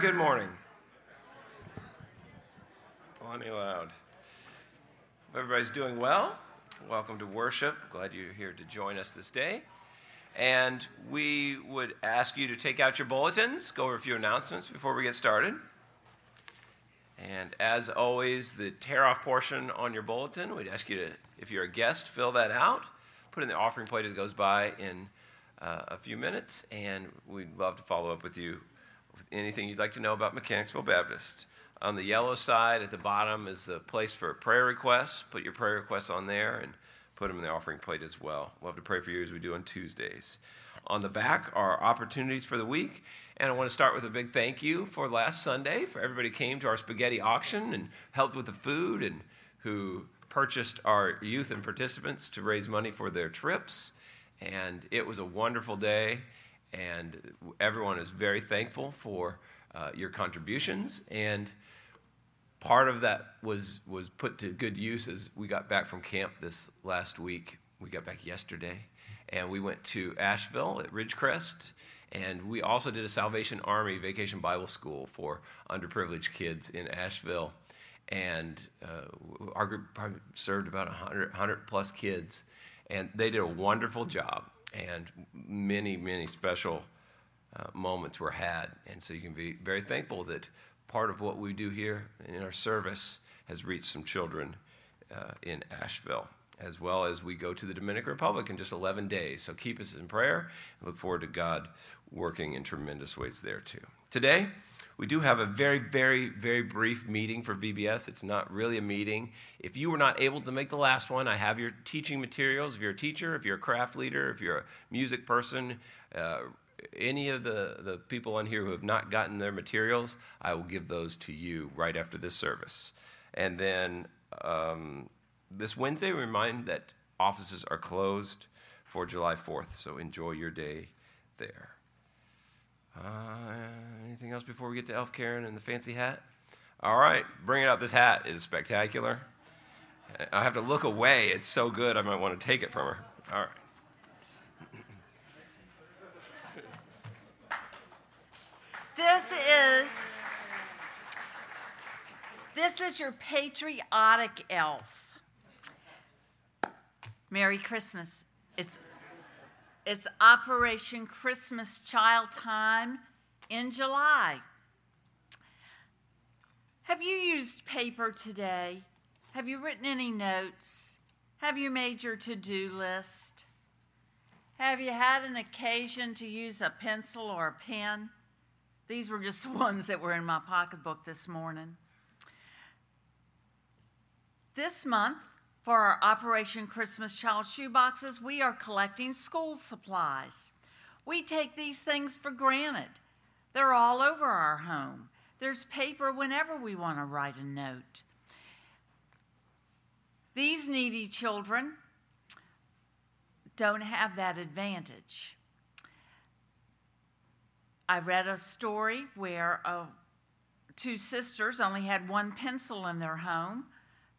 good morning. Plenty loud. Everybody's doing well. Welcome to worship. Glad you're here to join us this day. And we would ask you to take out your bulletins, go over a few announcements before we get started. And as always, the tear off portion on your bulletin, we'd ask you to, if you're a guest, fill that out, put in the offering plate as it goes by in uh, a few minutes, and we'd love to follow up with you with anything you'd like to know about Mechanicsville Baptist. On the yellow side at the bottom is the place for prayer requests. Put your prayer requests on there and put them in the offering plate as well. We'll have to pray for you as we do on Tuesdays. On the back are opportunities for the week. And I want to start with a big thank you for last Sunday for everybody who came to our spaghetti auction and helped with the food and who purchased our youth and participants to raise money for their trips. And it was a wonderful day. And everyone is very thankful for uh, your contributions. And part of that was, was put to good use as we got back from camp this last week. We got back yesterday. And we went to Asheville at Ridgecrest. And we also did a Salvation Army Vacation Bible School for underprivileged kids in Asheville. And uh, our group served about 100, 100 plus kids. And they did a wonderful job. And many, many special uh, moments were had. And so you can be very thankful that part of what we do here in our service has reached some children uh, in Asheville, as well as we go to the Dominican Republic in just 11 days. So keep us in prayer and look forward to God working in tremendous ways there too. Today, we do have a very, very, very brief meeting for VBS. It's not really a meeting. If you were not able to make the last one, I have your teaching materials. If you're a teacher, if you're a craft leader, if you're a music person, uh, any of the, the people on here who have not gotten their materials, I will give those to you right after this service. And then um, this Wednesday, remind that offices are closed for July 4th, so enjoy your day there. Uh, anything else before we get to Elf Karen and the fancy hat? All right, bring it up. This hat is spectacular. I have to look away. It's so good, I might want to take it from her. All right. This is this is your patriotic elf. Merry Christmas. It's it's Operation Christmas Child Time in July. Have you used paper today? Have you written any notes? Have you made your to do list? Have you had an occasion to use a pencil or a pen? These were just the ones that were in my pocketbook this morning. This month, for our Operation Christmas Child shoeboxes, we are collecting school supplies. We take these things for granted. They're all over our home. There's paper whenever we want to write a note. These needy children don't have that advantage. I read a story where uh, two sisters only had one pencil in their home,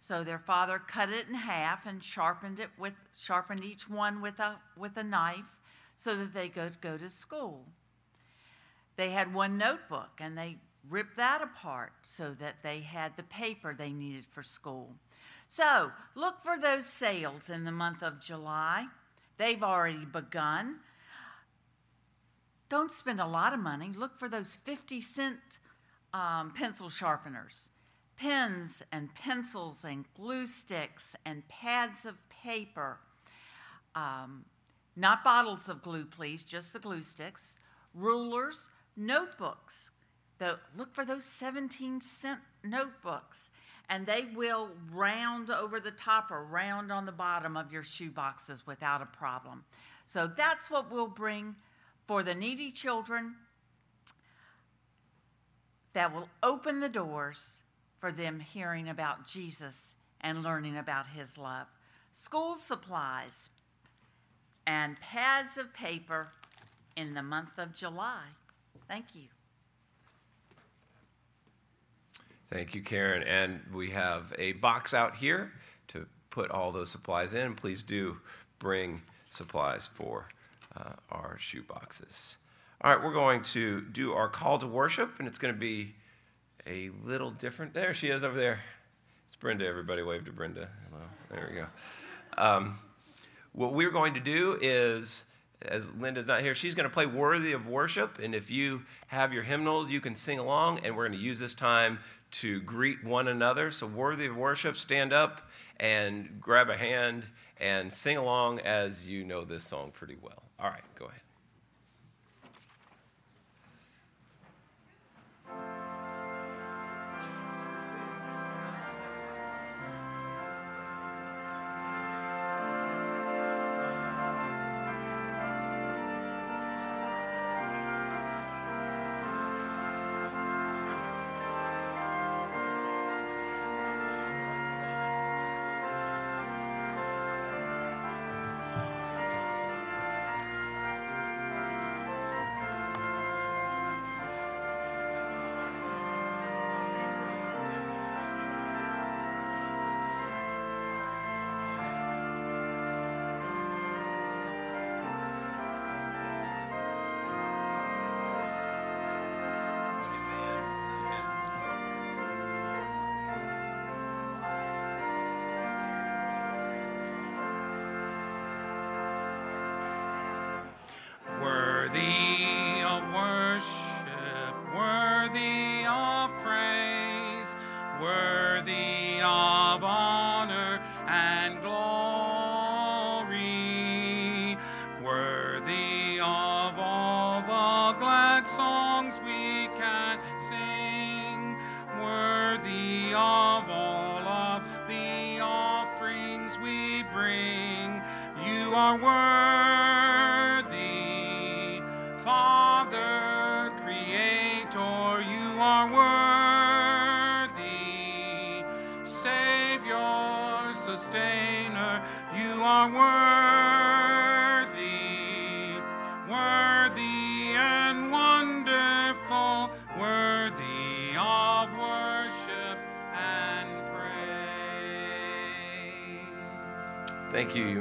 so their father cut it in half and sharpened it with sharpened each one with a with a knife so that they could go to school. They had one notebook and they ripped that apart so that they had the paper they needed for school. So, look for those sales in the month of July. They've already begun. Don't spend a lot of money. Look for those 50 cent um, pencil sharpeners, pens and pencils and glue sticks and pads of paper. Um, not bottles of glue, please, just the glue sticks, rulers, notebooks. The, look for those 17 cent notebooks, and they will round over the top or round on the bottom of your shoe boxes without a problem. So that's what we'll bring for the needy children that will open the doors for them hearing about Jesus and learning about his love. School supplies and pads of paper in the month of July. Thank you. Thank you, Karen. And we have a box out here to put all those supplies in. Please do bring supplies for uh, our shoe boxes. All right, we're going to do our call to worship, and it's going to be a little different. There she is over there. It's Brenda. Everybody wave to Brenda. Hello. There we go. Um, what we're going to do is, as Linda's not here, she's going to play Worthy of Worship. And if you have your hymnals, you can sing along. And we're going to use this time to greet one another. So, Worthy of Worship, stand up and grab a hand and sing along as you know this song pretty well. All right, go ahead. Worthy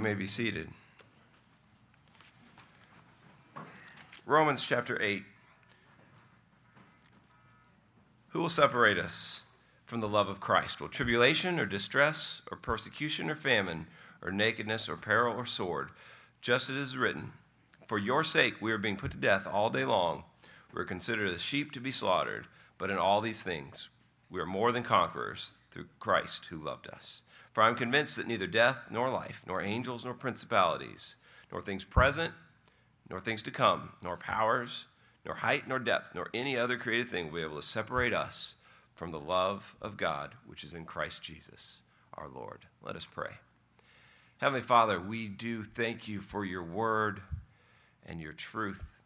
you. May be seated. Romans chapter 8. Who will separate us from the love of Christ? Will tribulation or distress or persecution or famine or nakedness or peril or sword? Just as it is written, For your sake we are being put to death all day long. We are considered as sheep to be slaughtered. But in all these things we are more than conquerors through Christ who loved us. For I am convinced that neither death nor life, nor angels nor principalities, nor things present, nor things to come, nor powers, nor height, nor depth, nor any other created thing will be able to separate us from the love of God which is in Christ Jesus our Lord. Let us pray. Heavenly Father, we do thank you for your word and your truth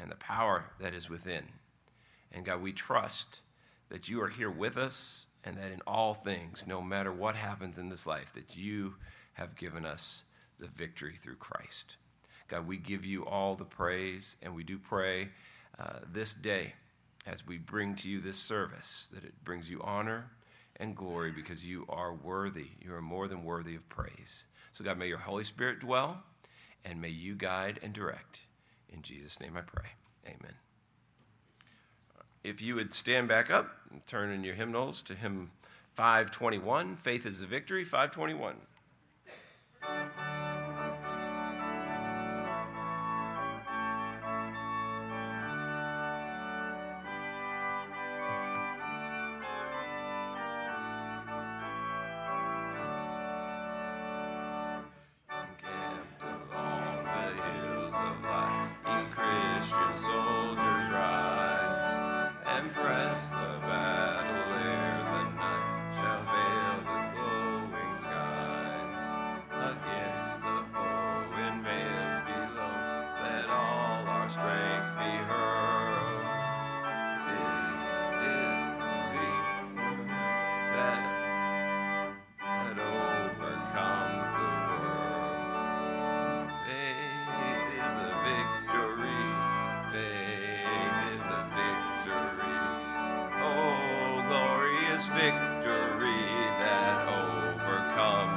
and the power that is within. And God, we trust that you are here with us and that in all things, no matter what happens in this life, that you have given us the victory through Christ. God, we give you all the praise, and we do pray uh, this day as we bring to you this service that it brings you honor and glory because you are worthy. You are more than worthy of praise. So, God, may your Holy Spirit dwell, and may you guide and direct. In Jesus' name I pray. Amen. If you would stand back up and turn in your hymnals to hymn 521, Faith is the Victory, 521.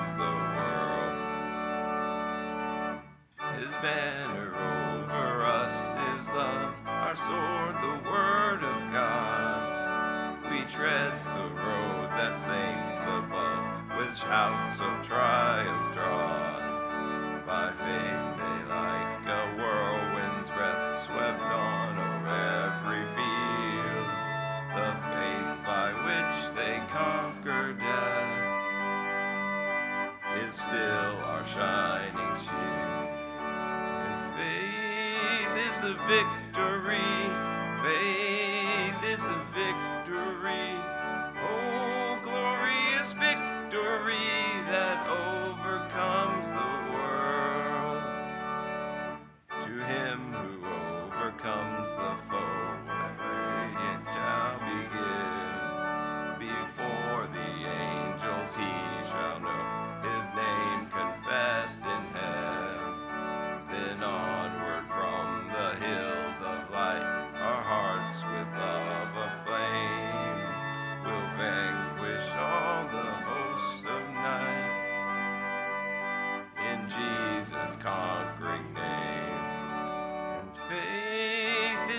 Overcomes the world. His banner over us is love. Our sword, the word of God. We tread the road that saints above with shouts of triumph trod. By faith they like a whirlwind's breath swept on over every field. The faith by which they conquer death is still our shining shield. And faith is the victory. Faith is the victory.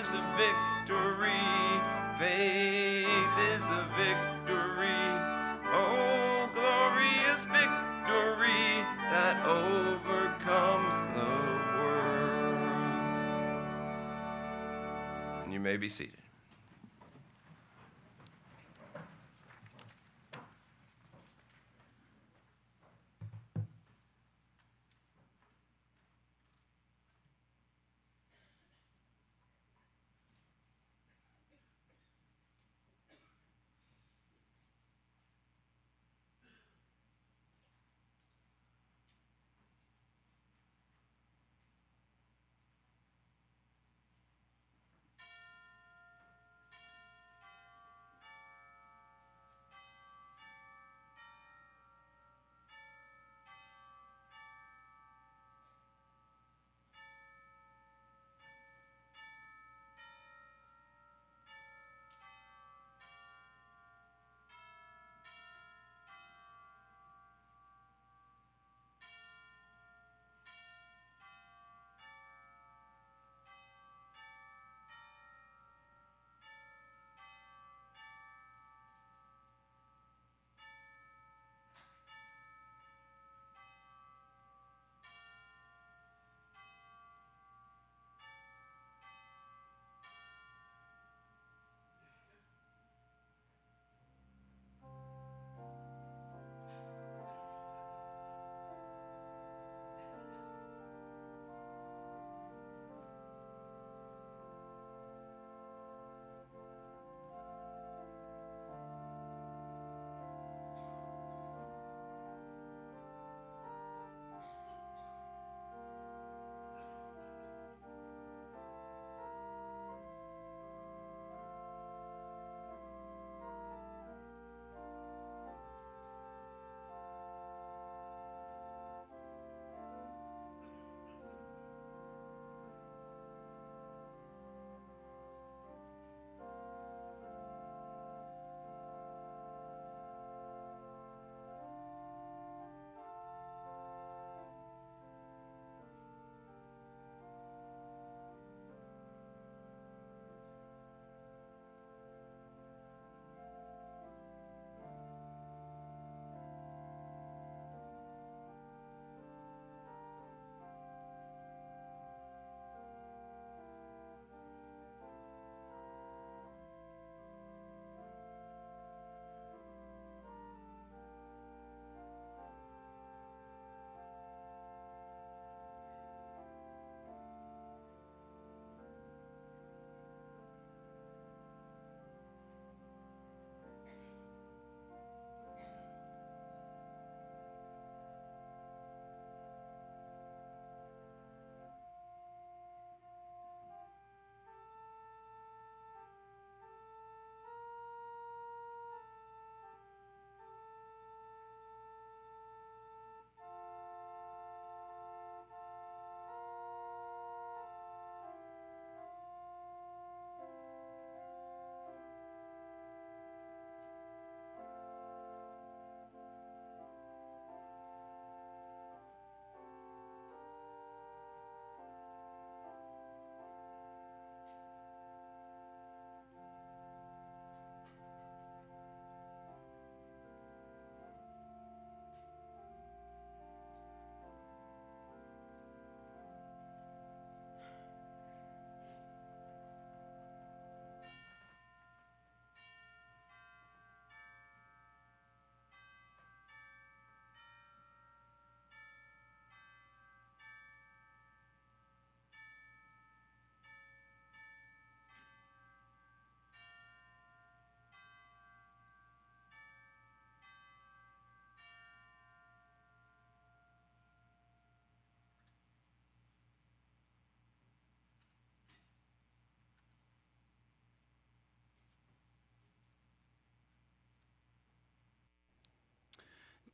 Is the victory, faith is the victory. Oh, glorious victory that overcomes the world. And you may be seated.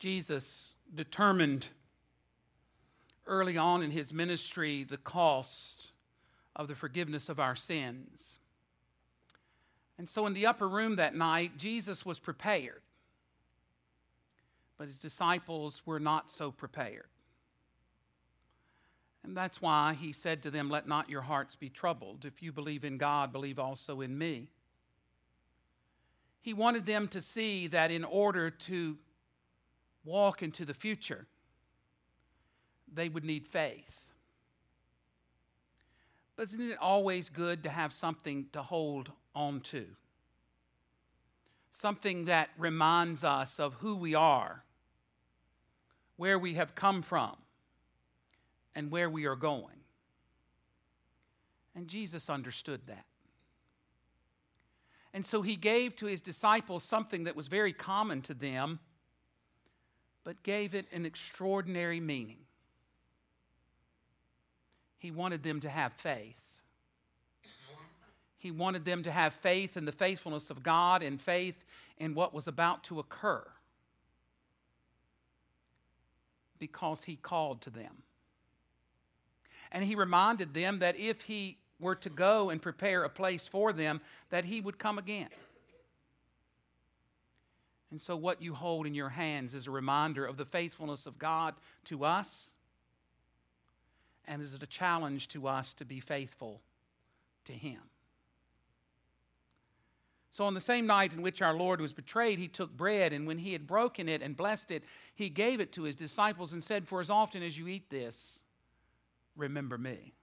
Jesus determined early on in his ministry the cost of the forgiveness of our sins. And so, in the upper room that night, Jesus was prepared, but his disciples were not so prepared. And that's why he said to them, Let not your hearts be troubled. If you believe in God, believe also in me. He wanted them to see that in order to walk into the future, they would need faith. But isn't it always good to have something to hold on to? Something that reminds us of who we are, where we have come from, and where we are going. And Jesus understood that. And so he gave to his disciples something that was very common to them, but gave it an extraordinary meaning. He wanted them to have faith. He wanted them to have faith in the faithfulness of God and faith in what was about to occur because He called to them. And He reminded them that if He were to go and prepare a place for them, that He would come again. And so, what you hold in your hands is a reminder of the faithfulness of God to us and is it a challenge to us to be faithful to Him? So, on the same night in which our Lord was betrayed, He took bread, and when He had broken it and blessed it, He gave it to His disciples and said, For as often as you eat this, remember me.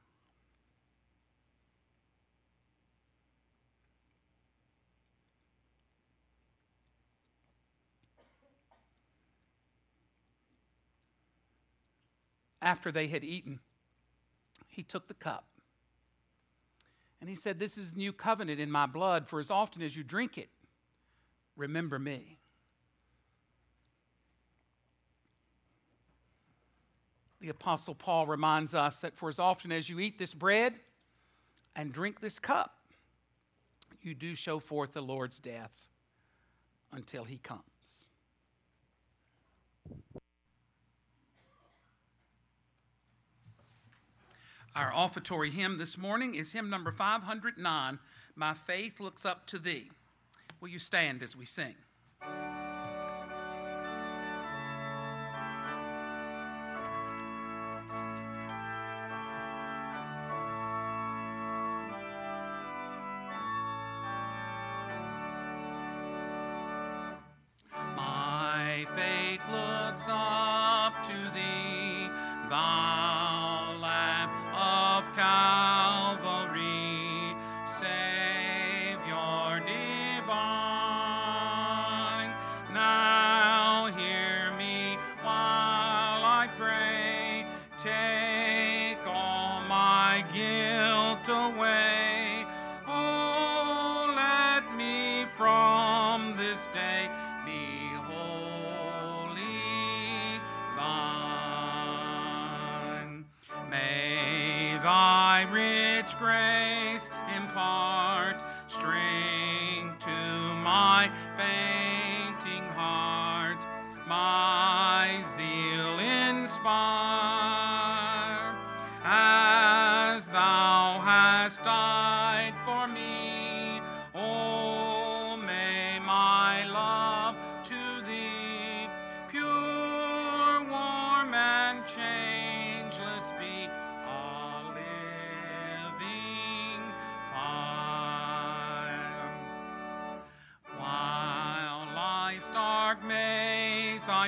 After they had eaten, he took the cup. And he said, This is the new covenant in my blood, for as often as you drink it, remember me. The Apostle Paul reminds us that for as often as you eat this bread and drink this cup, you do show forth the Lord's death until he comes. Our offertory hymn this morning is hymn number 509 My Faith Looks Up to Thee. Will you stand as we sing?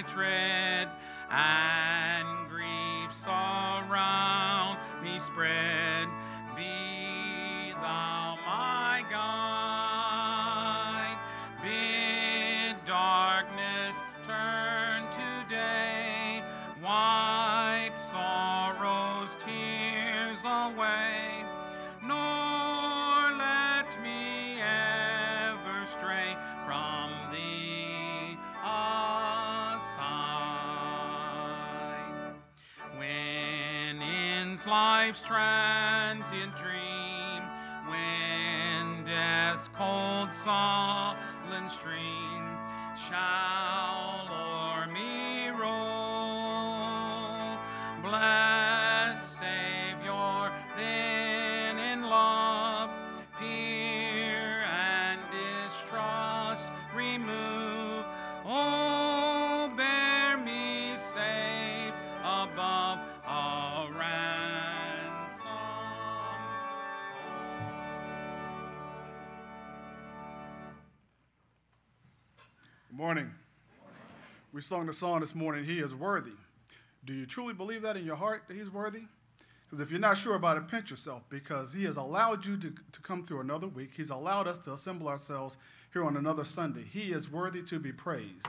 Tread, and griefs around me spread. Sullen stream shall sung the song this morning, He is worthy. Do you truly believe that in your heart that He's worthy? Because if you're not sure about it, pinch yourself because He has allowed you to, to come through another week. He's allowed us to assemble ourselves here on another Sunday. He is worthy to be praised.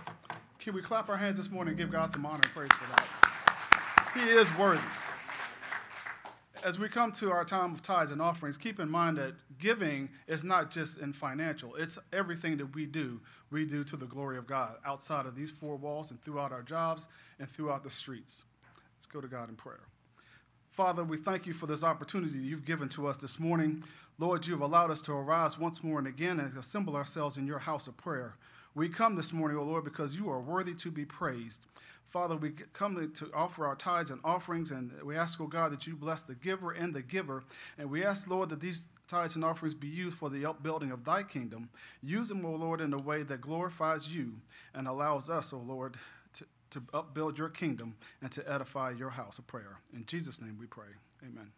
Can we clap our hands this morning and give God some honor and praise for that? He is worthy as we come to our time of tithes and offerings, keep in mind that giving is not just in financial, it's everything that we do, we do to the glory of God outside of these four walls and throughout our jobs and throughout the streets. Let's go to God in prayer. Father, we thank you for this opportunity you've given to us this morning. Lord, you've allowed us to arise once more and again and assemble ourselves in your house of prayer. We come this morning, O Lord, because you are worthy to be praised. Father, we come to offer our tithes and offerings, and we ask, oh God, that you bless the giver and the giver. And we ask, Lord, that these tithes and offerings be used for the upbuilding of thy kingdom. Use them, O Lord, in a way that glorifies you and allows us, O Lord, to, to upbuild your kingdom and to edify your house of prayer. In Jesus' name we pray. Amen.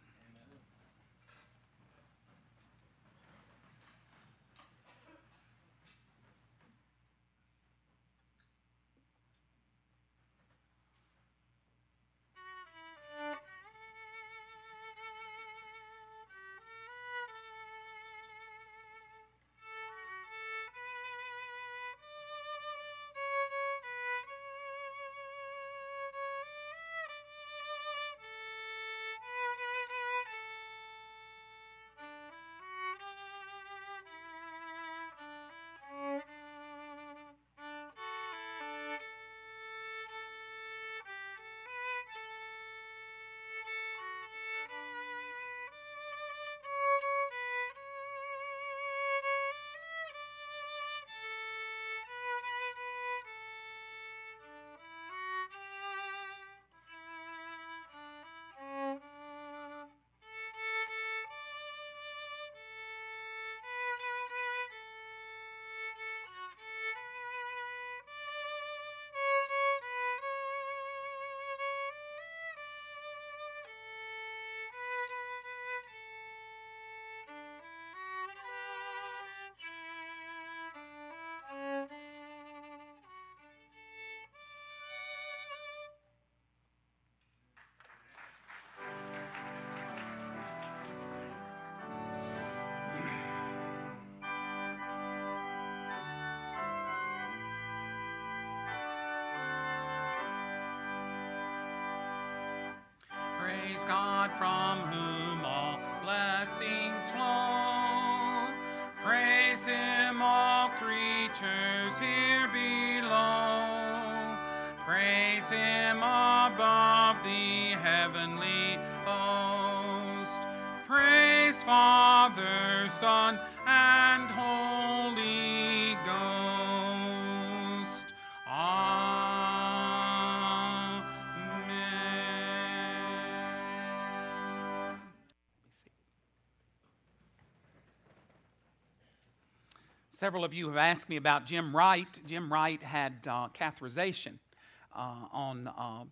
Praise God from whom all blessings flow. Praise Him, all creatures here below. Praise Him above the heavenly host. Praise Father, Son, Several of you have asked me about Jim Wright. Jim Wright had uh, catheterization uh, on. Uh,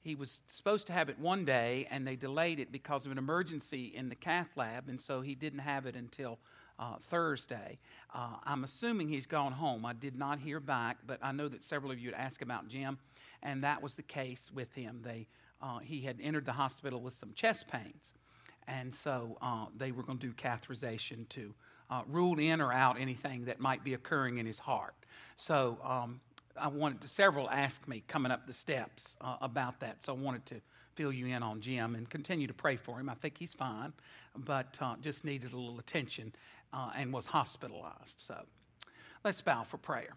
he was supposed to have it one day, and they delayed it because of an emergency in the cath lab, and so he didn't have it until uh, Thursday. Uh, I'm assuming he's gone home. I did not hear back, but I know that several of you had asked about Jim, and that was the case with him. They, uh, he had entered the hospital with some chest pains, and so uh, they were going to do catheterization to uh, rule in or out anything that might be occurring in his heart. So um, I wanted to, several asked me coming up the steps uh, about that, so I wanted to fill you in on Jim and continue to pray for him. I think he's fine, but uh, just needed a little attention uh, and was hospitalized. So let's bow for prayer.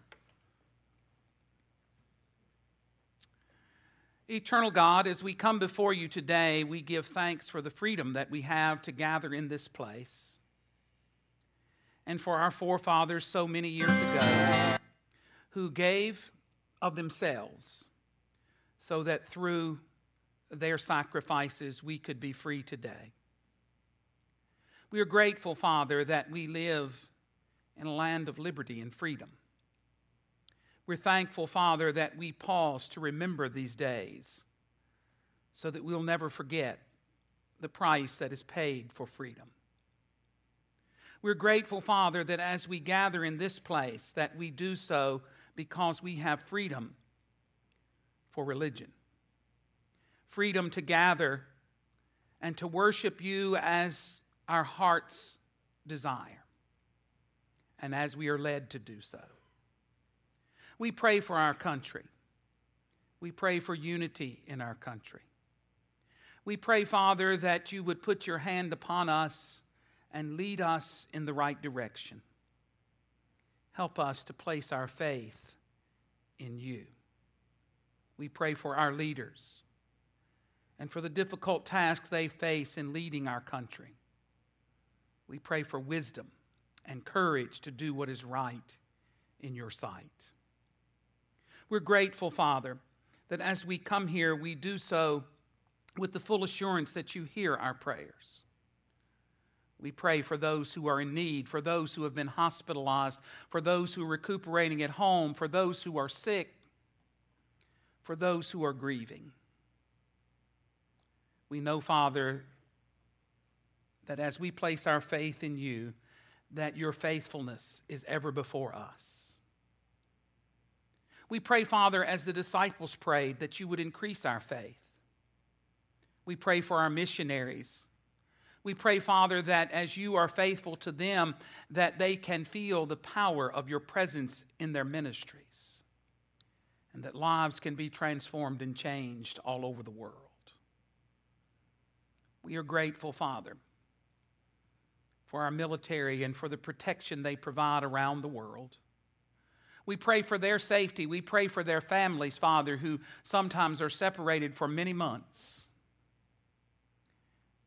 Eternal God, as we come before you today, we give thanks for the freedom that we have to gather in this place and for our forefathers so many years ago who gave of themselves so that through their sacrifices we could be free today. We are grateful, Father, that we live in a land of liberty and freedom. We're thankful, Father, that we pause to remember these days so that we'll never forget the price that is paid for freedom. We're grateful, Father, that as we gather in this place, that we do so because we have freedom for religion, freedom to gather and to worship you as our hearts desire and as we are led to do so. We pray for our country. We pray for unity in our country. We pray, Father, that you would put your hand upon us and lead us in the right direction. Help us to place our faith in you. We pray for our leaders and for the difficult tasks they face in leading our country. We pray for wisdom and courage to do what is right in your sight. We're grateful, Father, that as we come here, we do so with the full assurance that you hear our prayers. We pray for those who are in need, for those who have been hospitalized, for those who are recuperating at home, for those who are sick, for those who are grieving. We know, Father, that as we place our faith in you, that your faithfulness is ever before us. We pray, Father, as the disciples prayed, that you would increase our faith. We pray for our missionaries. We pray, Father, that as you are faithful to them, that they can feel the power of your presence in their ministries and that lives can be transformed and changed all over the world. We are grateful, Father, for our military and for the protection they provide around the world. We pray for their safety. We pray for their families, Father, who sometimes are separated for many months.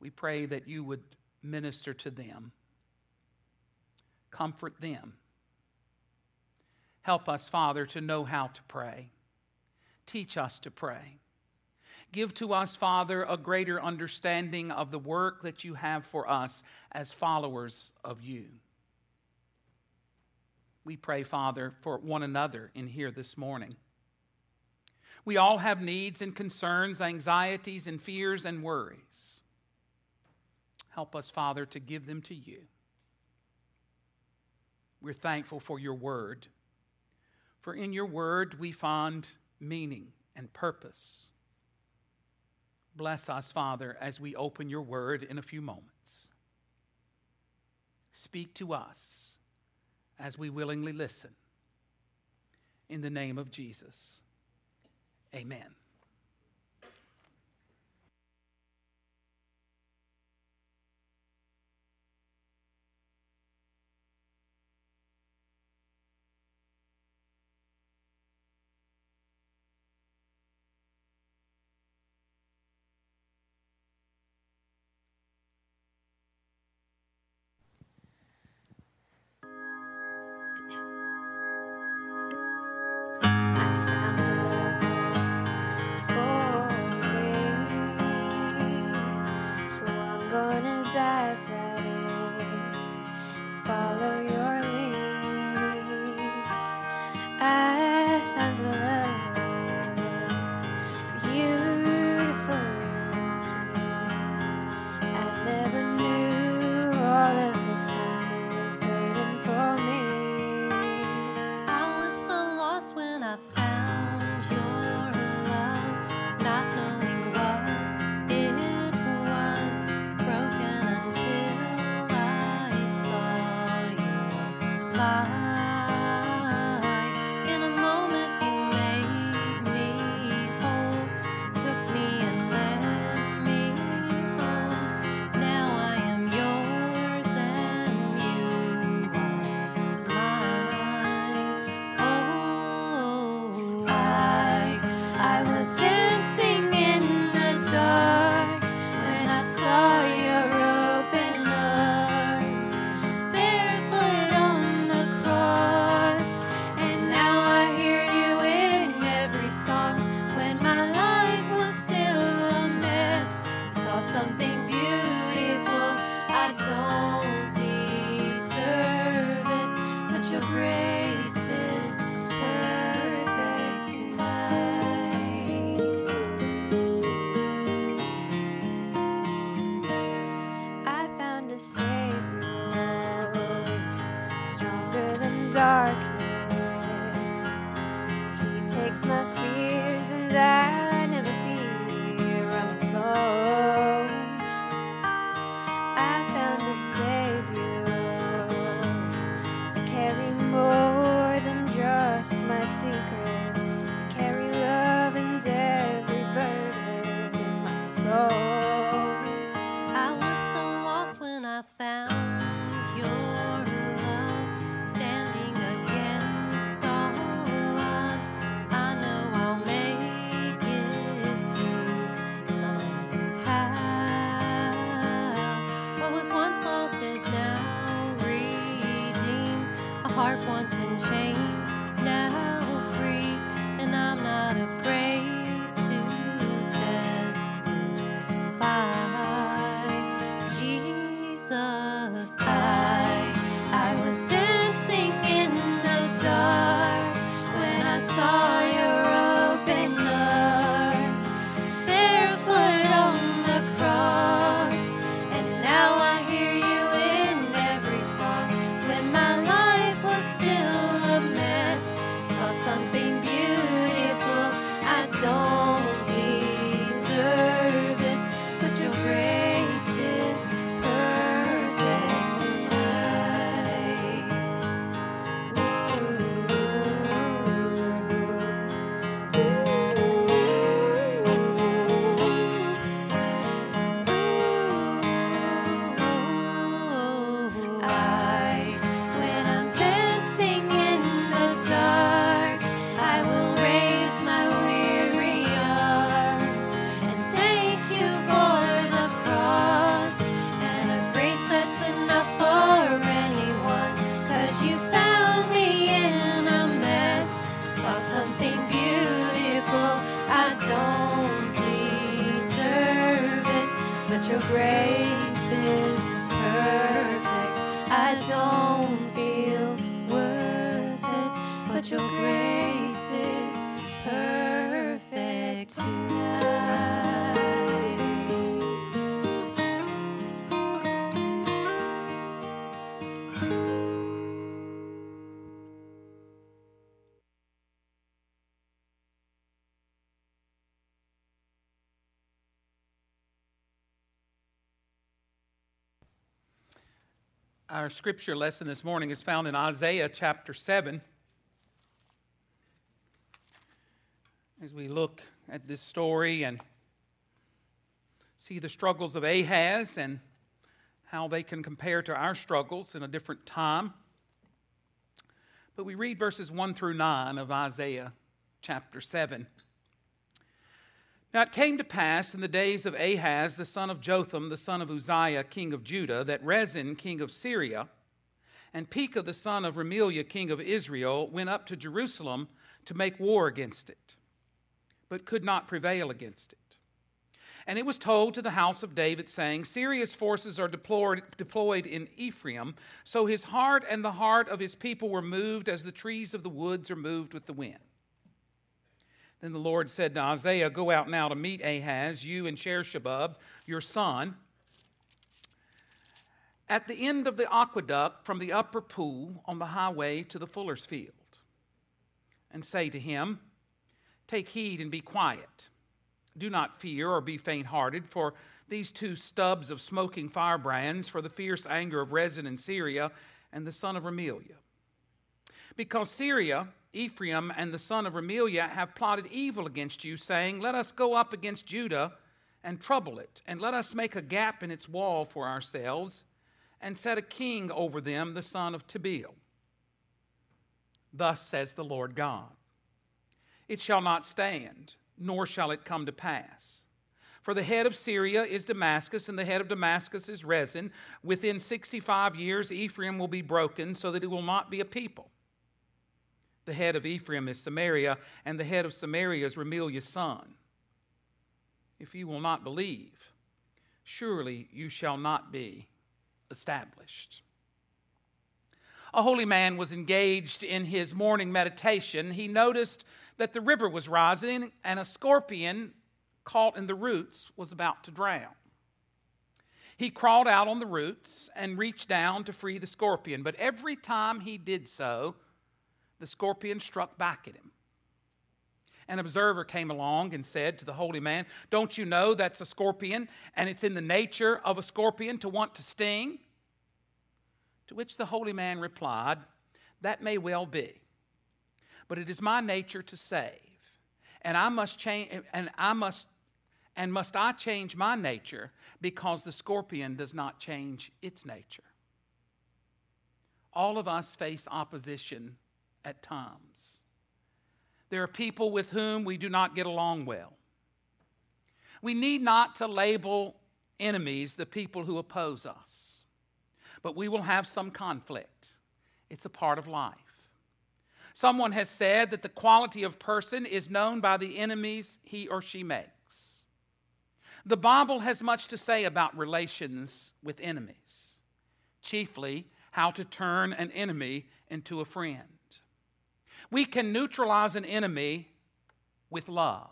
We pray that you would minister to them, comfort them. Help us, Father, to know how to pray. Teach us to pray. Give to us, Father, a greater understanding of the work that you have for us as followers of you. We pray, Father, for one another in here this morning. We all have needs and concerns, anxieties and fears and worries. Help us, Father, to give them to you. We're thankful for your word, for in your word we find meaning and purpose. Bless us, Father, as we open your word in a few moments. Speak to us as we willingly listen. In the name of Jesus, amen. die for. Our scripture lesson this morning is found in Isaiah chapter 7. As we look at this story and see the struggles of Ahaz and how they can compare to our struggles in a different time. But we read verses 1 through 9 of Isaiah chapter 7. Now it came to pass in the days of Ahaz, the son of Jotham, the son of Uzziah, king of Judah, that Rezin, king of Syria, and Pekah, the son of Remaliah, king of Israel, went up to Jerusalem to make war against it, but could not prevail against it. And it was told to the house of David, saying, Syria's forces are deployed, deployed in Ephraim. So his heart and the heart of his people were moved as the trees of the woods are moved with the wind. Then the Lord said to Isaiah, Go out now to meet Ahaz, you and Shear-jashub, your son, at the end of the aqueduct from the upper pool on the highway to the fuller's field, and say to him, Take heed and be quiet. Do not fear or be faint hearted, for these two stubs of smoking firebrands, for the fierce anger of Rezin in Syria and the son of Remaliah. Because Syria, Ephraim, and the son of Remaliah have plotted evil against you, saying, Let us go up against Judah and trouble it, and let us make a gap in its wall for ourselves, and set a king over them, the son of Tabeel. Thus says the Lord God It shall not stand, nor shall it come to pass. For the head of Syria is Damascus, and the head of Damascus is Rezin. Within 65 years, Ephraim will be broken, so that it will not be a people. The head of Ephraim is Samaria, and the head of Samaria is Remaliah's son. If you will not believe, surely you shall not be established. A holy man was engaged in his morning meditation. He noticed that the river was rising, and a scorpion caught in the roots was about to drown. He crawled out on the roots and reached down to free the scorpion, but every time he did so, the scorpion struck back at him. An observer came along and said to the holy man, Don't you know that's a scorpion and it's in the nature of a scorpion to want to sting? To which the holy man replied, That may well be, but it is my nature to save, and I must change, and I must, and must I change my nature because the scorpion does not change its nature. All of us face opposition at times. There are people with whom we do not get along well. We need not to label enemies the people who oppose us, but we will have some conflict. it's a part of life. Someone has said that the quality of person is known by the enemies he or she makes. The Bible has much to say about relations with enemies, chiefly how to turn an enemy into a friend. We can neutralize an enemy with love.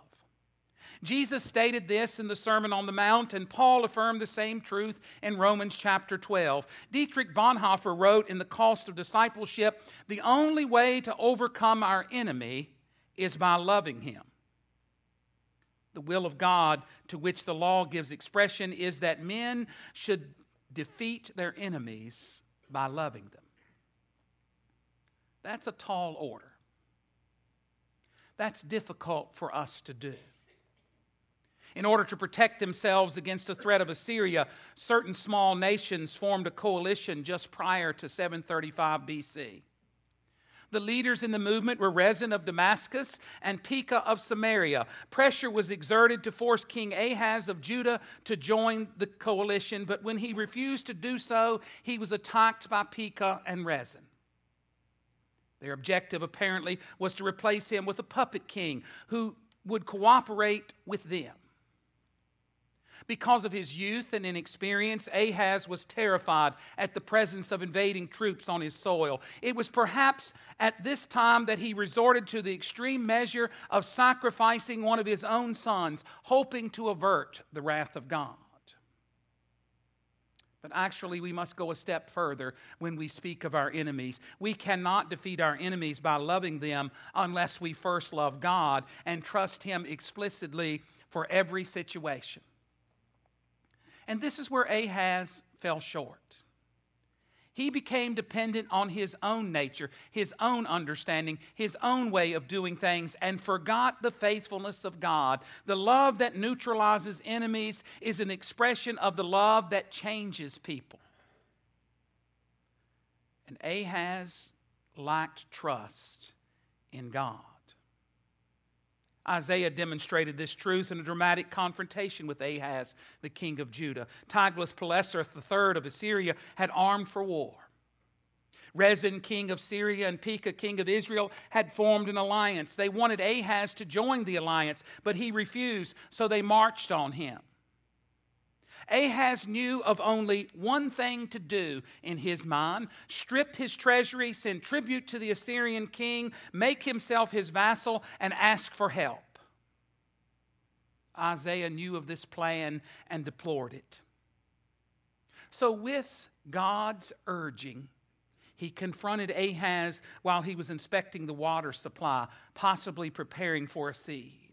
Jesus stated this in the Sermon on the Mount, and Paul affirmed the same truth in Romans chapter 12. Dietrich Bonhoeffer wrote in The Cost of Discipleship The only way to overcome our enemy is by loving him. The will of God to which the law gives expression is that men should defeat their enemies by loving them. That's a tall order. That's difficult for us to do. In order to protect themselves against the threat of Assyria, certain small nations formed a coalition just prior to 735 BC. The leaders in the movement were Rezin of Damascus and Pekah of Samaria. Pressure was exerted to force King Ahaz of Judah to join the coalition, but when he refused to do so, he was attacked by Pekah and Rezin. Their objective, apparently, was to replace him with a puppet king who would cooperate with them. Because of his youth and inexperience, Ahaz was terrified at the presence of invading troops on his soil. It was perhaps at this time that he resorted to the extreme measure of sacrificing one of his own sons, hoping to avert the wrath of God. But actually, we must go a step further when we speak of our enemies. We cannot defeat our enemies by loving them unless we first love God and trust Him explicitly for every situation. And this is where Ahaz fell short. He became dependent on his own nature, his own understanding, his own way of doing things, and forgot the faithfulness of God. The love that neutralizes enemies is an expression of the love that changes people. And Ahaz lacked trust in God. Isaiah demonstrated this truth in a dramatic confrontation with Ahaz, the king of Judah. Tiglath-Pileser III of Assyria had armed for war. Rezin, king of Syria, and Pekah, king of Israel, had formed an alliance. They wanted Ahaz to join the alliance, but he refused, so they marched on him. Ahaz knew of only one thing to do in his mind strip his treasury, send tribute to the Assyrian king, make himself his vassal, and ask for help. Isaiah knew of this plan and deplored it. So, with God's urging, he confronted Ahaz while he was inspecting the water supply, possibly preparing for a siege.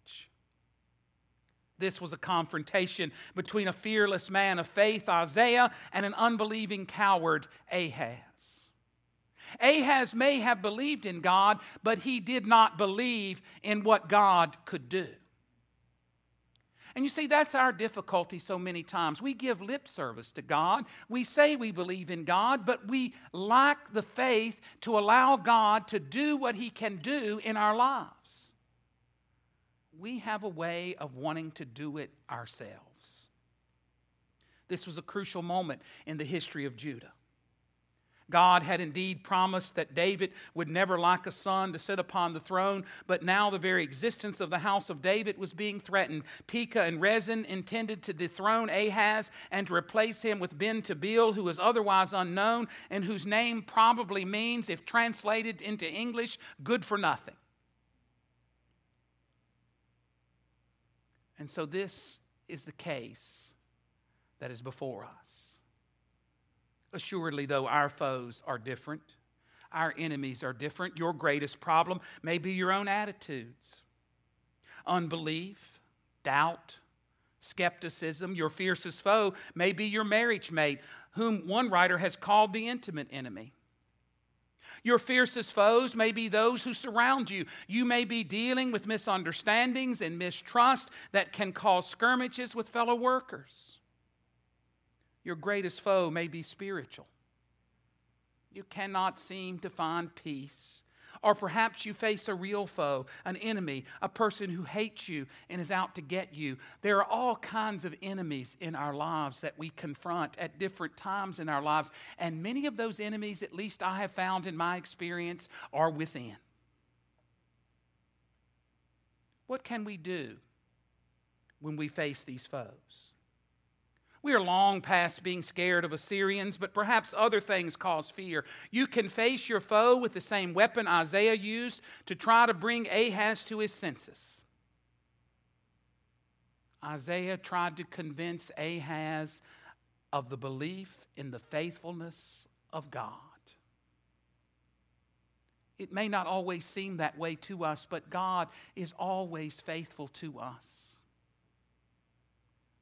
This was a confrontation between a fearless man of faith, Isaiah, and an unbelieving coward, Ahaz. Ahaz may have believed in God, but he did not believe in what God could do. And you see, that's our difficulty so many times. We give lip service to God. We say we believe in God, but we lack the faith to allow God to do what He can do in our lives we have a way of wanting to do it ourselves. This was a crucial moment in the history of Judah. God had indeed promised that David would never lack a son to sit upon the throne, but now the very existence of the house of David was being threatened. Pekah and Rezin intended to dethrone Ahaz and to replace him with Ben Tabeel, who is otherwise unknown and whose name probably means, if translated into English, good for nothing. And so this is the case that is before us. Assuredly, though, our foes are different, our enemies are different. Your greatest problem may be your own attitudes unbelief, doubt, skepticism. Your fiercest foe may be your marriage mate, whom one writer has called the intimate enemy. Your fiercest foes may be those who surround you. You may be dealing with misunderstandings and mistrust that can cause skirmishes with fellow workers. Your greatest foe may be spiritual. You cannot seem to find peace Or perhaps you face a real foe, an enemy, a person who hates you and is out to get you. There are all kinds of enemies in our lives that we confront at different times in our lives. And many of those enemies, at least I have found in my experience, are within. What can we do when we face these foes? We are long past being scared of Assyrians, but perhaps other things cause fear. You can face your foe with the same weapon Isaiah used to try to bring Ahaz to his senses. Isaiah tried to convince Ahaz of the belief in the faithfulness of God. It may not always seem that way to us, but God is always faithful to us.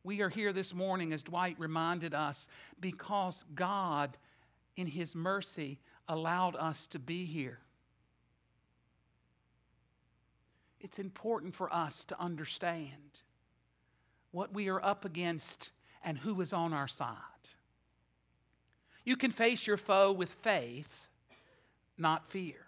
We are here this morning, as Dwight reminded us, because God, in His mercy, allowed us to be here. It's important for us to understand what we are up against and who is on our side. You can face your foe with faith, not fear.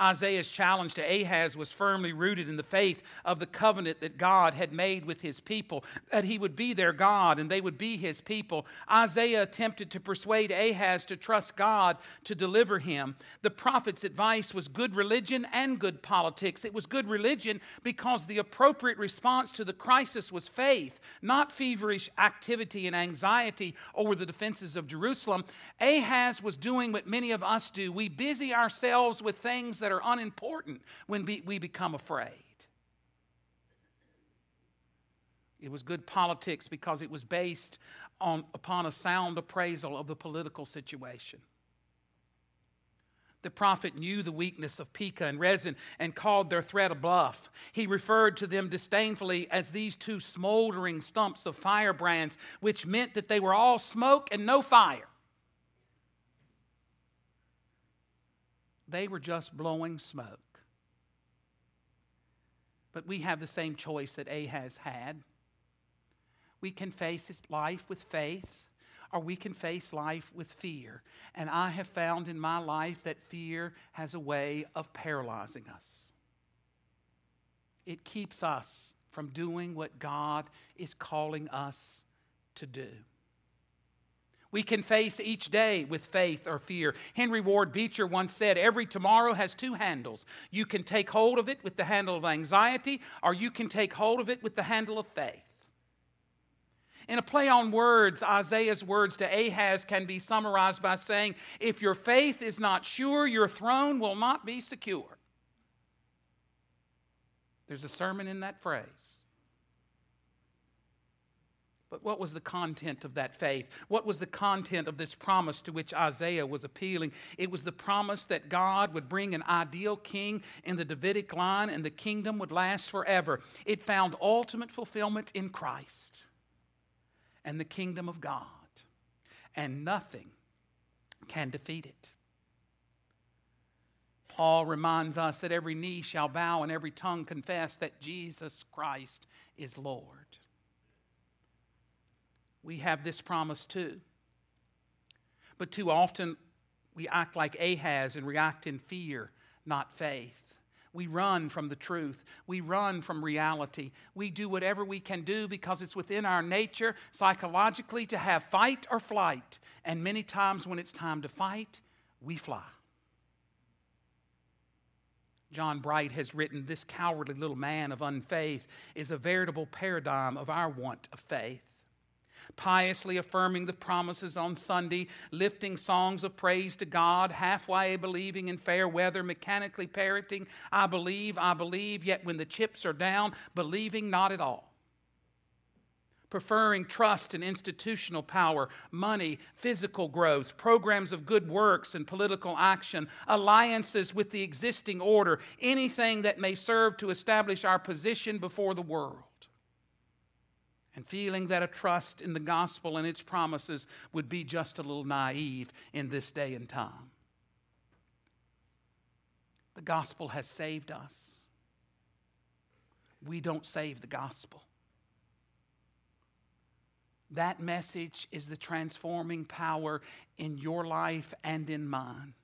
Isaiah's challenge to Ahaz was firmly rooted in the faith of the covenant that God had made with his people, that he would be their God and they would be his people. Isaiah attempted to persuade Ahaz to trust God to deliver him. The prophet's advice was good religion and good politics. It was good religion because the appropriate response to the crisis was faith, not feverish activity and anxiety over the defenses of Jerusalem. Ahaz was doing what many of us do. We busy ourselves with things that are unimportant when we become afraid. It was good politics because it was based on, upon a sound appraisal of the political situation. The prophet knew the weakness of Pekah and Rezin and called their threat a bluff. He referred to them disdainfully as these two smoldering stumps of firebrands, which meant that they were all smoke and no fire. They were just blowing smoke. But we have the same choice that Ahaz had. We can face life with faith, or we can face life with fear. And I have found in my life that fear has a way of paralyzing us. It keeps us from doing what God is calling us to do. We can face each day with faith or fear. Henry Ward Beecher once said, Every tomorrow has two handles. You can take hold of it with the handle of anxiety, or you can take hold of it with the handle of faith. In a play on words, Isaiah's words to Ahaz can be summarized by saying, If your faith is not sure, your throne will not be secure. There's a sermon in that phrase. But what was the content of that faith? What was the content of this promise to which Isaiah was appealing? It was the promise that God would bring an ideal king in the Davidic line and the kingdom would last forever. It found ultimate fulfillment in Christ and the kingdom of God, and nothing can defeat it. Paul reminds us that every knee shall bow and every tongue confess that Jesus Christ is Lord we have this promise too. But too often we act like Ahaz and react in fear, not faith. We run from the truth. We run from reality. We do whatever we can do because it's within our nature psychologically to have fight or flight. And many times when it's time to fight, we fly. John Bright has written This cowardly little man of unfaith is a veritable paradigm of our want of faith piously affirming the promises on Sunday, lifting songs of praise to God, halfway believing in fair weather, mechanically parroting, I believe, I believe, yet when the chips are down, believing not at all. Preferring trust and institutional power, money, physical growth, programs of good works and political action, alliances with the existing order, anything that may serve to establish our position before the world and feeling that a trust in the gospel and its promises would be just a little naive in this day and time. The gospel has saved us. We don't save the gospel. That message is the transforming power in your life and in mine.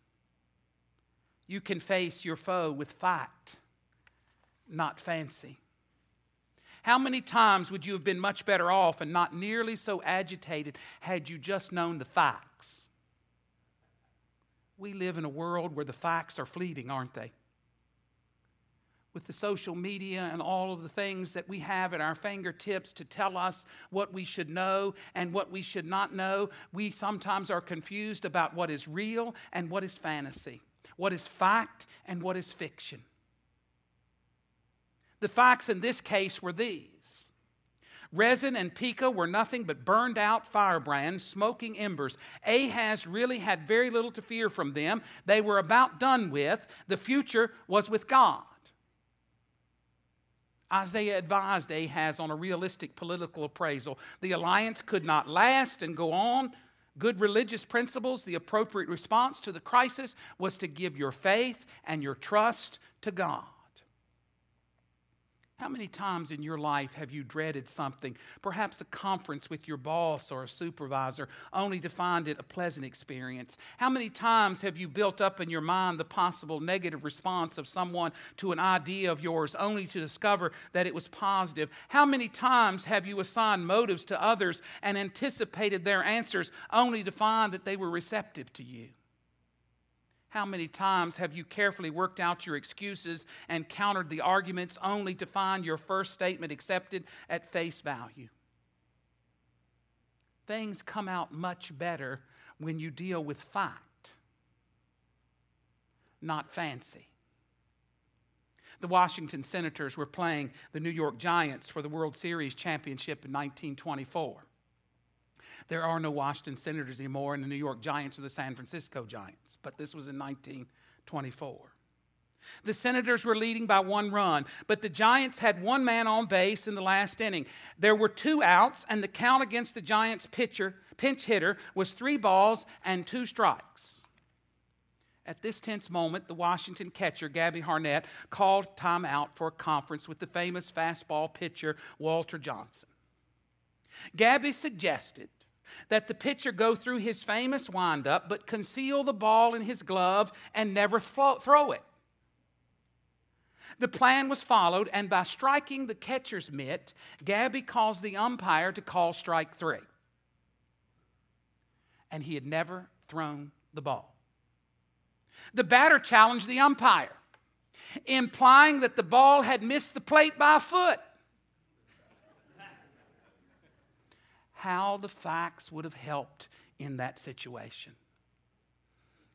You can face your foe with fact, not fancy. How many times would you have been much better off and not nearly so agitated had you just known the facts? We live in a world where the facts are fleeting, aren't they? With the social media and all of the things that we have at our fingertips to tell us what we should know and what we should not know, we sometimes are confused about what is real and what is fantasy, what is fact and what is fiction. The facts in this case were these Rezin and Pekah were nothing but burned out firebrands, smoking embers. Ahaz really had very little to fear from them. They were about done with. The future was with God. Isaiah advised Ahaz on a realistic political appraisal. The alliance could not last and go on. Good religious principles, the appropriate response to the crisis was to give your faith and your trust to God. How many times in your life have you dreaded something, perhaps a conference with your boss or a supervisor, only to find it a pleasant experience? How many times have you built up in your mind the possible negative response of someone to an idea of yours, only to discover that it was positive? How many times have you assigned motives to others and anticipated their answers, only to find that they were receptive to you? How many times have you carefully worked out your excuses and countered the arguments only to find your first statement accepted at face value? Things come out much better when you deal with fact, not fancy. The Washington Senators were playing the New York Giants for the World Series championship in 1924. There are no Washington Senators anymore, and the New York Giants are the San Francisco Giants. But this was in 1924. The Senators were leading by one run, but the Giants had one man on base in the last inning. There were two outs, and the count against the Giants' pitcher, pinch hitter was three balls and two strikes. At this tense moment, the Washington catcher, Gabby Hartnett, called timeout for a conference with the famous fastball pitcher, Walter Johnson. Gabby suggested that the pitcher go through his famous windup, but conceal the ball in his glove and never throw it. The plan was followed, and by striking the catcher's mitt, Gabby caused the umpire to call strike three. And he had never thrown the ball. The batter challenged the umpire, implying that the ball had missed the plate by a foot. How the facts would have helped in that situation.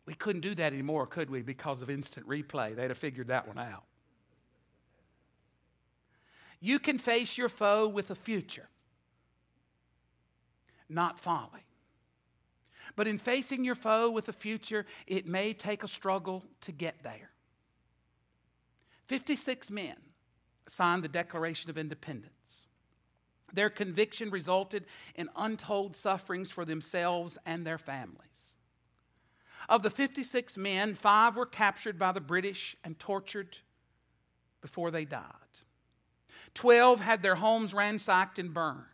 We couldn't do that anymore, could we, because of instant replay? They'd have figured that one out. You can face your foe with a future, not folly. But in facing your foe with a future, it may take a struggle to get there. 56 men signed the Declaration of Independence. Their conviction resulted in untold sufferings for themselves and their families. Of the 56 men, five were captured by the British and tortured before they died. Twelve had their homes ransacked and burned.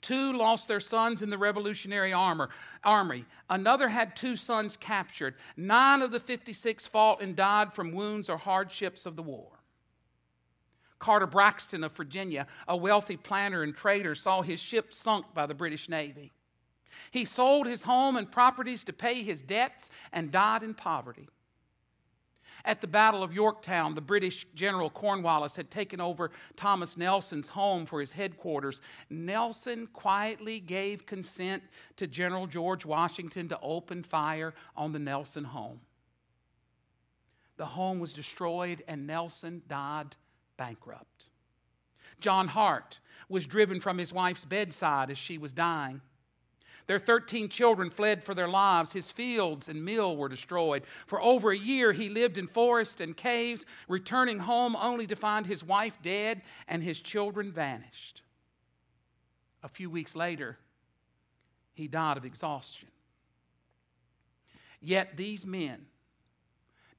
Two lost their sons in the Revolutionary Armor, Army. Another had two sons captured. Nine of the 56 fought and died from wounds or hardships of the war. Carter Braxton of Virginia, a wealthy planter and trader, saw his ship sunk by the British Navy. He sold his home and properties to pay his debts and died in poverty. At the Battle of Yorktown, the British General Cornwallis had taken over Thomas Nelson's home for his headquarters. Nelson quietly gave consent to General George Washington to open fire on the Nelson home. The home was destroyed, and Nelson died bankrupt. John Hart was driven from his wife's bedside as she was dying. Their 13 children fled for their lives. His fields and mill were destroyed. For over a year, he lived in forests and caves, returning home only to find his wife dead and his children vanished. A few weeks later, he died of exhaustion. Yet these men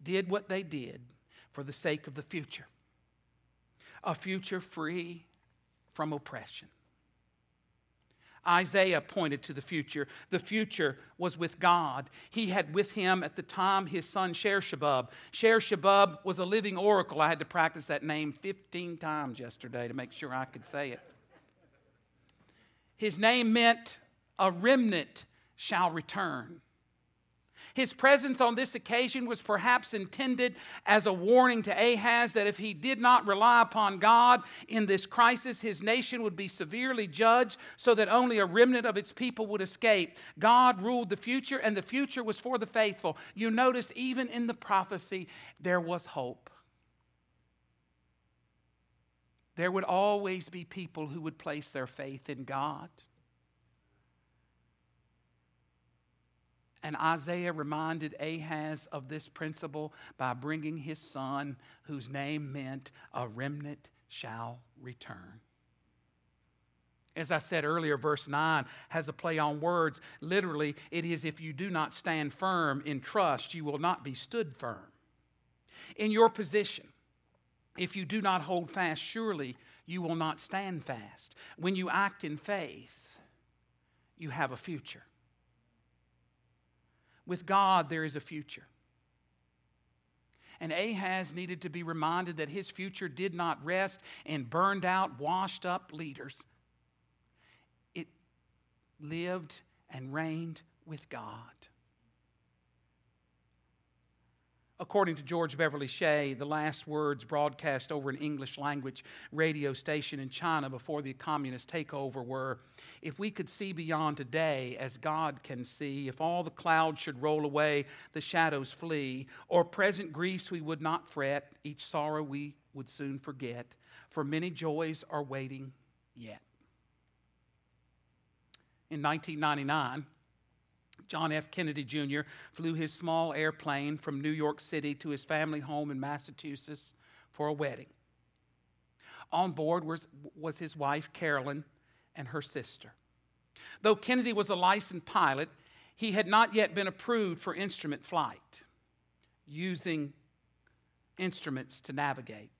did what they did for the sake of the future a future free from oppression. Isaiah pointed to the future. The future was with God. He had with him at the time his son Shear-jashub. Shear-jashub was a living oracle. I had to practice that name 15 times yesterday to make sure I could say it. His name meant a remnant shall return. His presence on this occasion was perhaps intended as a warning to Ahaz that if he did not rely upon God in this crisis, his nation would be severely judged so that only a remnant of its people would escape. God ruled the future, and the future was for the faithful. You notice, even in the prophecy, there was hope. There would always be people who would place their faith in God. And Isaiah reminded Ahaz of this principle by bringing his son, whose name meant a remnant shall return. As I said earlier, verse 9 has a play on words. Literally, it is if you do not stand firm in trust, you will not be stood firm. In your position, if you do not hold fast, surely you will not stand fast. When you act in faith, you have a future. With God, there is a future. And Ahaz needed to be reminded that his future did not rest in burned out, washed up leaders. It lived and reigned with God. According to George Beverly Shea, the last words broadcast over an English language radio station in China before the communist takeover were If we could see beyond today as God can see, if all the clouds should roll away, the shadows flee, or present griefs we would not fret, each sorrow we would soon forget, for many joys are waiting yet. In 1999, John F. Kennedy Jr. flew his small airplane from New York City to his family home in Massachusetts for a wedding. On board was, was his wife, Carolyn, and her sister. Though Kennedy was a licensed pilot, he had not yet been approved for instrument flight, using instruments to navigate.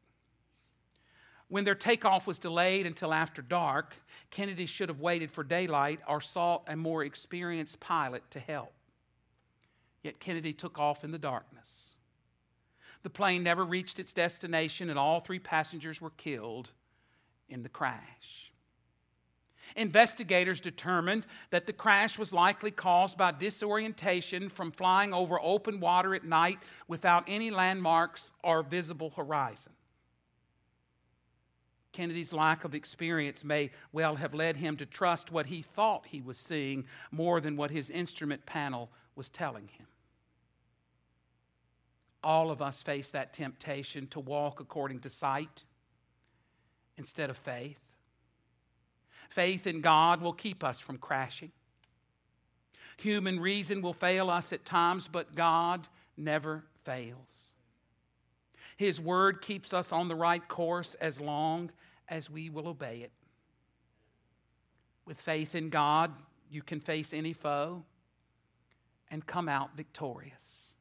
When their takeoff was delayed until after dark, Kennedy should have waited for daylight or sought a more experienced pilot to help. Yet Kennedy took off in the darkness. The plane never reached its destination, and all three passengers were killed in the crash. Investigators determined that the crash was likely caused by disorientation from flying over open water at night without any landmarks or visible horizon. Kennedy's lack of experience may well have led him to trust what he thought he was seeing more than what his instrument panel was telling him. All of us face that temptation to walk according to sight instead of faith. Faith in God will keep us from crashing. Human reason will fail us at times, but God never fails. His word keeps us on the right course as long as we will obey it. With faith in God, you can face any foe and come out victorious.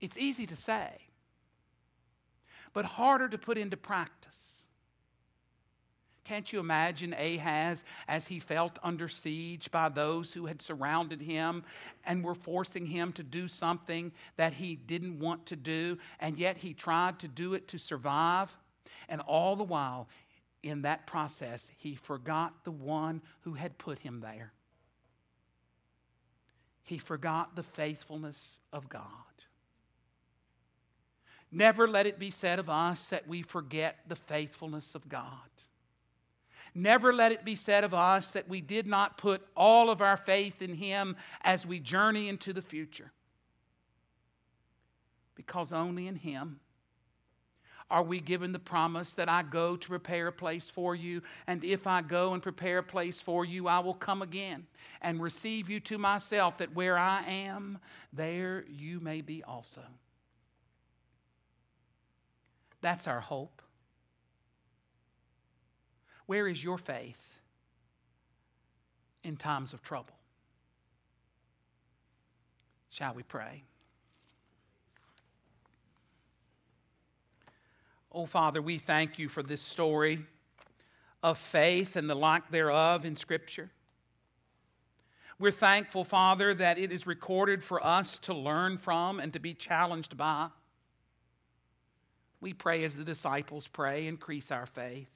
It's easy to say, but harder to put into practice. Can't you imagine Ahaz as he felt under siege by those who had surrounded him and were forcing him to do something that he didn't want to do, and yet he tried to do it to survive? And all the while, in that process, he forgot the one who had put him there. He forgot the faithfulness of God. Never let it be said of us that we forget the faithfulness of God. Never let it be said of us that we did not put all of our faith in Him as we journey into the future. Because only in Him are we given the promise that I go to prepare a place for you? And if I go and prepare a place for you, I will come again and receive you to myself, that where I am, there you may be also. That's our hope. Where is your faith in times of trouble? Shall we pray? Oh, Father, we thank you for this story of faith and the lack thereof in Scripture. We're thankful, Father, that it is recorded for us to learn from and to be challenged by. We pray as the disciples pray, increase our faith.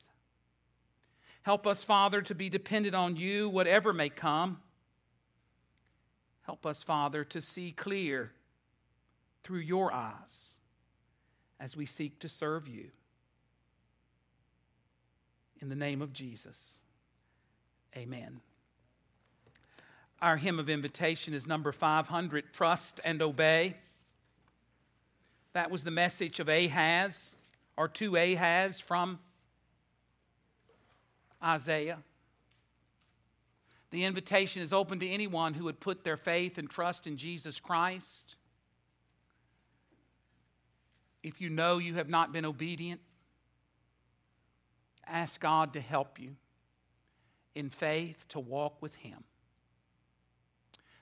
Help us, Father, to be dependent on you, whatever may come. Help us, Father, to see clear through your eyes as we seek to serve you. In the name of Jesus, amen. Our hymn of invitation is number 500 Trust and Obey. That was the message of Ahaz, or to Ahaz from Isaiah. The invitation is open to anyone who would put their faith and trust in Jesus Christ. If you know you have not been obedient, ask God to help you in faith to walk with Him.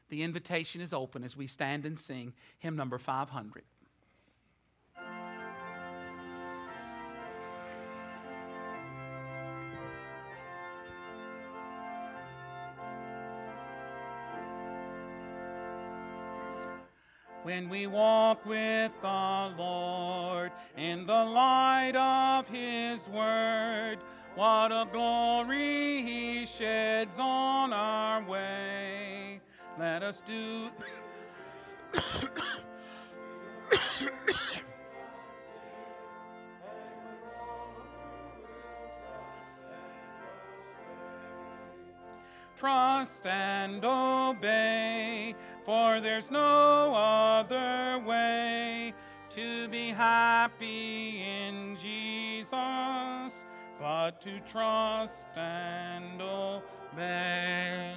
The invitation is open as we stand and sing hymn number 500. When we walk with the Lord in the light of His Word, what a glory He sheds on our way. Let us do. Trust and obey, for there's no other way to be happy in Jesus but to trust and obey.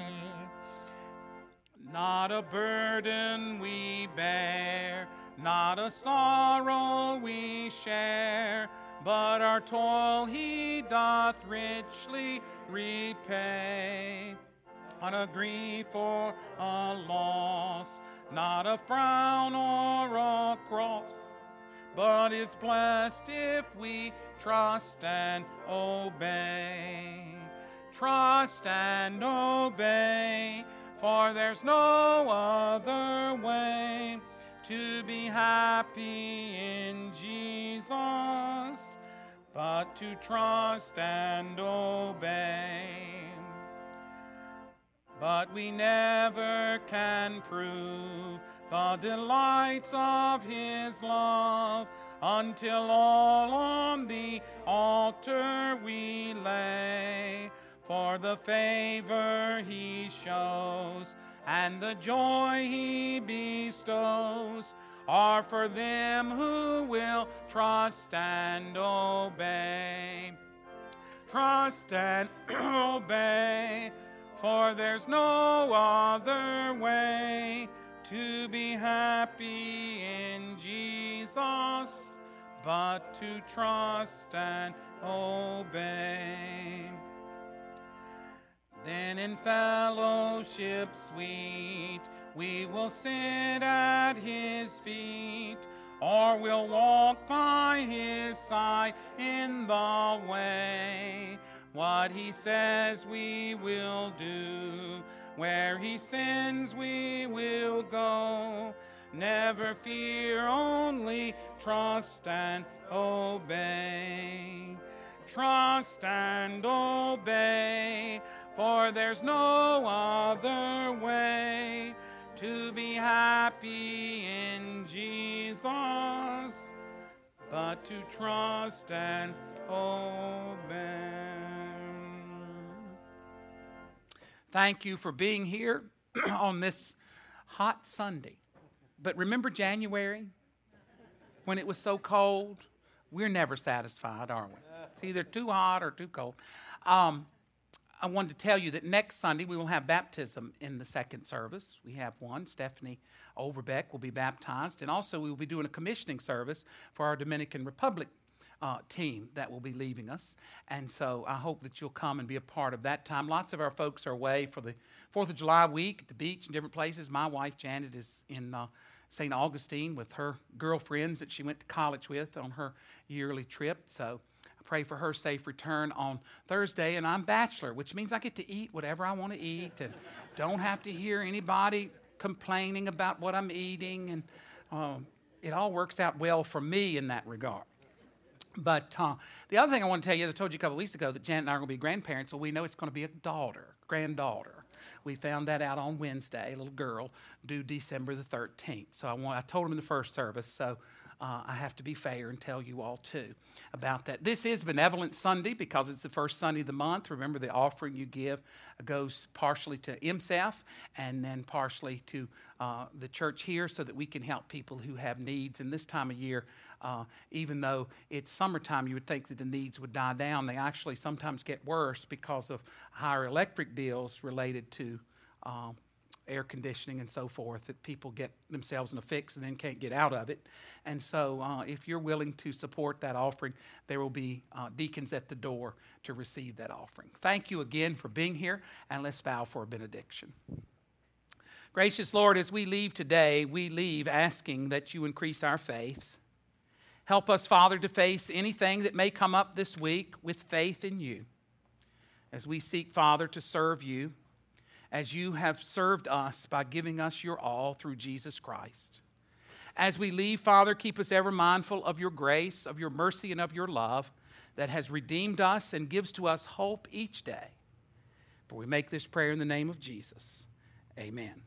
Not a burden we bear, not a sorrow we share, but our toil he doth richly repay. Not a grief or a loss, not a frown or a cross, but is blessed if we trust and obey. Trust and obey, for there's no other way to be happy in Jesus but to trust and obey. But we never can prove the delights of His love until all on the altar we lay. For the favor He shows and the joy He bestows are for them who will trust and obey. Trust and obey, for there's no other way to be happy in Jesus but to trust and obey. Then in fellowship sweet, we will sit at his feet, or we'll walk by his side in the way. What he says we will do, where he sends we will go. Never fear, only trust and obey. Trust and obey, for there's no other way to be happy in Jesus but to trust and obey. Thank you for being here on this hot Sunday. But remember January when it was so cold? We're never satisfied, are we? It's either too hot or too cold. Um, I wanted to tell you that next Sunday we will have baptism in the second service. We have one. Stephanie Overbeck will be baptized. And also, we will be doing a commissioning service for our Dominican Republic uh, team that will be leaving us. And so I hope that you'll come and be a part of that time. Lots of our folks are away for the 4th of July week at the beach and different places. My wife, Janet, is in. Uh, St. Augustine with her girlfriends that she went to college with on her yearly trip. So I pray for her safe return on Thursday. And I'm bachelor, which means I get to eat whatever I want to eat and don't have to hear anybody complaining about what I'm eating. And um, it all works out well for me in that regard. But uh, the other thing I want to tell you, I told you a couple weeks ago that Janet and I are going to be grandparents, so we know it's going to be a daughter, granddaughter. We found that out on Wednesday, a little girl due December the 13th. So I, want, I told him in the first service, so uh, I have to be fair and tell you all too about that. This is Benevolent Sunday because it's the first Sunday of the month. Remember, the offering you give goes partially to MSF and then partially to uh, the church here so that we can help people who have needs. And this time of year, uh, even though it's summertime, you would think that the needs would die down. They actually sometimes get worse because of higher electric bills related to um, air conditioning and so forth that people get themselves in a fix and then can't get out of it. And so, uh, if you're willing to support that offering, there will be uh, deacons at the door to receive that offering. Thank you again for being here, and let's bow for a benediction. Gracious Lord, as we leave today, we leave asking that you increase our faith. Help us, Father, to face anything that may come up this week with faith in you. As we seek, Father, to serve you as you have served us by giving us your all through Jesus Christ. As we leave, Father, keep us ever mindful of your grace, of your mercy, and of your love that has redeemed us and gives to us hope each day. For we make this prayer in the name of Jesus. Amen.